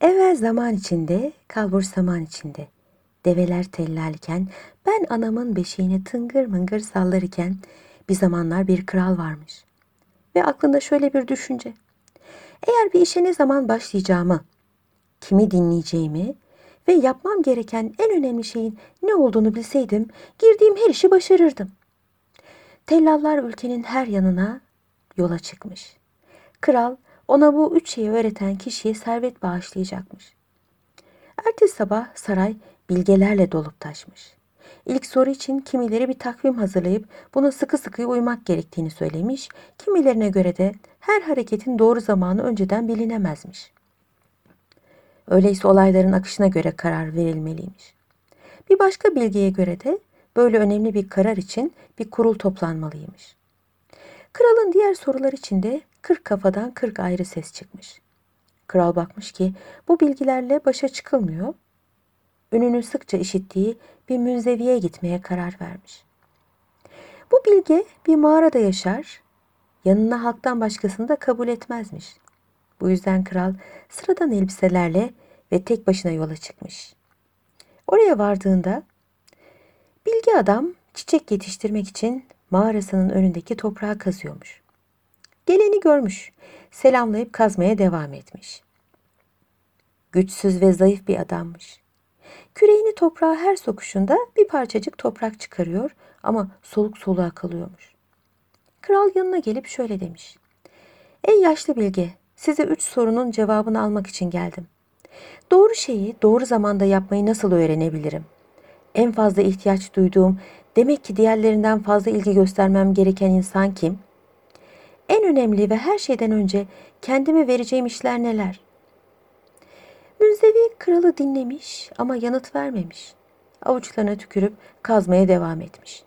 Evvel zaman içinde, kalbur saman içinde. Develer tellalken, ben anamın beşiğini tıngır mıngır sallarken bir zamanlar bir kral varmış. Ve aklında şöyle bir düşünce. Eğer bir işe ne zaman başlayacağımı, kimi dinleyeceğimi ve yapmam gereken en önemli şeyin ne olduğunu bilseydim, girdiğim her işi başarırdım. Tellallar ülkenin her yanına yola çıkmış. Kral ona bu üç şeyi öğreten kişiye servet bağışlayacakmış. Ertesi sabah saray bilgelerle dolup taşmış. İlk soru için kimileri bir takvim hazırlayıp buna sıkı sıkı uymak gerektiğini söylemiş, kimilerine göre de her hareketin doğru zamanı önceden bilinemezmiş. Öyleyse olayların akışına göre karar verilmeliymiş. Bir başka bilgiye göre de böyle önemli bir karar için bir kurul toplanmalıymış. Kralın diğer sorular içinde kırk kafadan kırk ayrı ses çıkmış. Kral bakmış ki bu bilgilerle başa çıkılmıyor. Önünü sıkça işittiği bir münzeviye gitmeye karar vermiş. Bu bilge bir mağarada yaşar, yanına halktan başkasını da kabul etmezmiş. Bu yüzden kral sıradan elbiselerle ve tek başına yola çıkmış. Oraya vardığında bilgi adam çiçek yetiştirmek için mağarasının önündeki toprağı kazıyormuş. Geleni görmüş, selamlayıp kazmaya devam etmiş. Güçsüz ve zayıf bir adammış. Küreğini toprağa her sokuşunda bir parçacık toprak çıkarıyor ama soluk soluğa kalıyormuş. Kral yanına gelip şöyle demiş. Ey yaşlı bilge, size üç sorunun cevabını almak için geldim. Doğru şeyi doğru zamanda yapmayı nasıl öğrenebilirim? En fazla ihtiyaç duyduğum, demek ki diğerlerinden fazla ilgi göstermem gereken insan kim? En önemli ve her şeyden önce kendime vereceğim işler neler? Münzevi kralı dinlemiş ama yanıt vermemiş. Avuçlarına tükürüp kazmaya devam etmiş.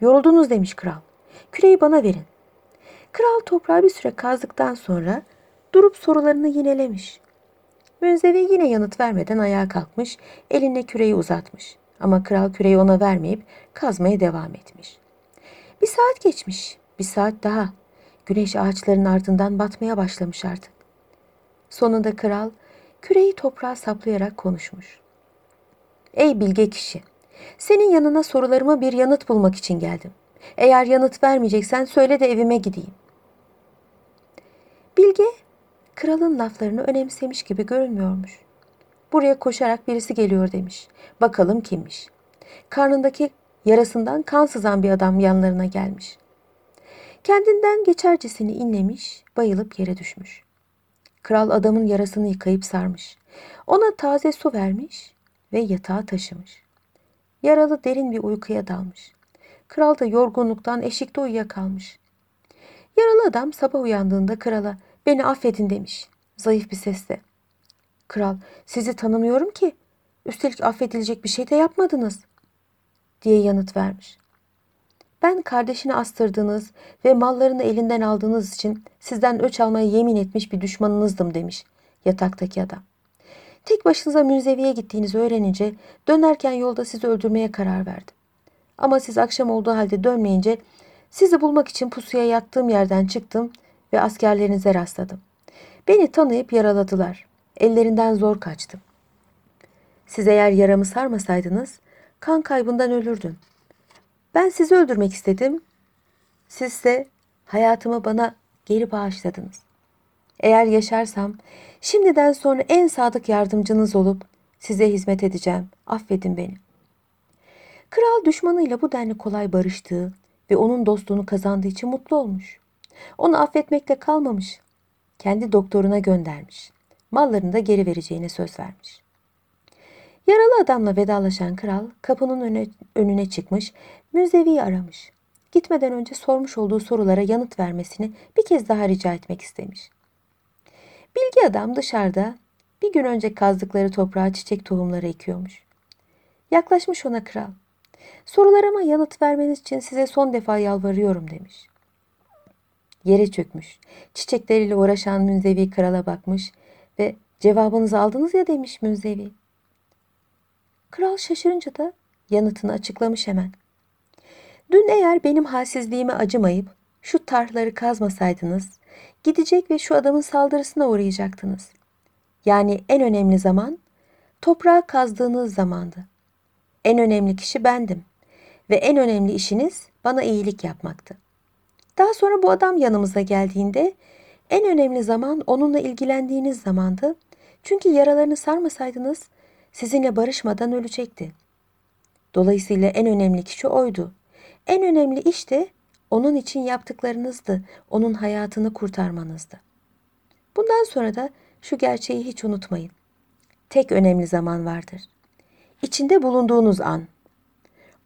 Yoruldunuz demiş kral. Küreği bana verin. Kral toprağı bir süre kazdıktan sonra durup sorularını yinelemiş. Münzevi yine yanıt vermeden ayağa kalkmış, eline küreği uzatmış. Ama kral küreği ona vermeyip kazmaya devam etmiş. Bir saat geçmiş, bir saat daha. Güneş ağaçların ardından batmaya başlamış artık. Sonunda kral küreği toprağa saplayarak konuşmuş. Ey bilge kişi, senin yanına sorularıma bir yanıt bulmak için geldim. Eğer yanıt vermeyeceksen söyle de evime gideyim. Bilge, kralın laflarını önemsemiş gibi görünmüyormuş. Buraya koşarak birisi geliyor demiş. Bakalım kimmiş. Karnındaki yarasından kan sızan bir adam yanlarına gelmiş. Kendinden geçercesini inlemiş, bayılıp yere düşmüş. Kral adamın yarasını yıkayıp sarmış. Ona taze su vermiş ve yatağa taşımış. Yaralı derin bir uykuya dalmış. Kral da yorgunluktan eşikte uyuyakalmış. Yaralı adam sabah uyandığında krala beni affedin demiş. Zayıf bir sesle. Kral sizi tanımıyorum ki. Üstelik affedilecek bir şey de yapmadınız. Diye yanıt vermiş. Ben kardeşini astırdığınız ve mallarını elinden aldığınız için sizden öç almaya yemin etmiş bir düşmanınızdım demiş yataktaki adam. Tek başınıza münzeviye gittiğinizi öğrenince dönerken yolda sizi öldürmeye karar verdim. Ama siz akşam olduğu halde dönmeyince sizi bulmak için pusuya yattığım yerden çıktım ve askerlerinize rastladım. Beni tanıyıp yaraladılar. Ellerinden zor kaçtım. Siz eğer yaramı sarmasaydınız kan kaybından ölürdüm. Ben sizi öldürmek istedim. Siz ise hayatımı bana geri bağışladınız. Eğer yaşarsam şimdiden sonra en sadık yardımcınız olup size hizmet edeceğim. Affedin beni. Kral düşmanıyla bu denli kolay barıştığı ve onun dostluğunu kazandığı için mutlu olmuş. Onu affetmekle kalmamış. Kendi doktoruna göndermiş. Mallarını da geri vereceğine söz vermiş. Yaralı adamla vedalaşan kral kapının önüne, önüne çıkmış, Münzevi'yi aramış. Gitmeden önce sormuş olduğu sorulara yanıt vermesini bir kez daha rica etmek istemiş. Bilgi adam dışarıda bir gün önce kazdıkları toprağa çiçek tohumları ekiyormuş. Yaklaşmış ona kral. Sorularıma yanıt vermeniz için size son defa yalvarıyorum demiş. Yere çökmüş. Çiçekleriyle uğraşan Münzevi krala bakmış ve cevabınızı aldınız ya demiş Münzevi. Kral şaşırınca da yanıtını açıklamış hemen. Dün eğer benim halsizliğime acımayıp şu tarhları kazmasaydınız, gidecek ve şu adamın saldırısına uğrayacaktınız. Yani en önemli zaman toprağa kazdığınız zamandı. En önemli kişi bendim ve en önemli işiniz bana iyilik yapmaktı. Daha sonra bu adam yanımıza geldiğinde en önemli zaman onunla ilgilendiğiniz zamandı. Çünkü yaralarını sarmasaydınız sizinle barışmadan ölecekti. Dolayısıyla en önemli kişi oydu. En önemli iş de onun için yaptıklarınızdı, onun hayatını kurtarmanızdı. Bundan sonra da şu gerçeği hiç unutmayın. Tek önemli zaman vardır. İçinde bulunduğunuz an.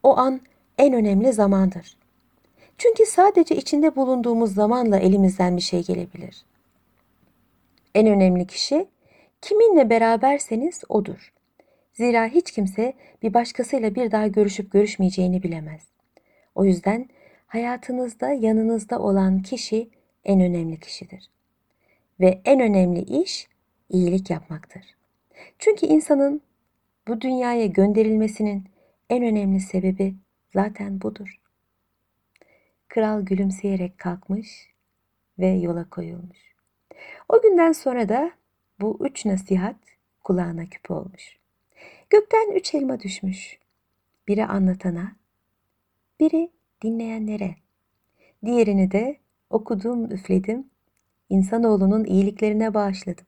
O an en önemli zamandır. Çünkü sadece içinde bulunduğumuz zamanla elimizden bir şey gelebilir. En önemli kişi kiminle beraberseniz odur. Zira hiç kimse bir başkasıyla bir daha görüşüp görüşmeyeceğini bilemez. O yüzden hayatınızda yanınızda olan kişi en önemli kişidir. Ve en önemli iş iyilik yapmaktır. Çünkü insanın bu dünyaya gönderilmesinin en önemli sebebi zaten budur. Kral gülümseyerek kalkmış ve yola koyulmuş. O günden sonra da bu üç nasihat kulağına küpe olmuş. Gökten üç elma düşmüş. Biri anlatana, biri dinleyenlere. Diğerini de okudum, üfledim, insanoğlunun iyiliklerine bağışladım.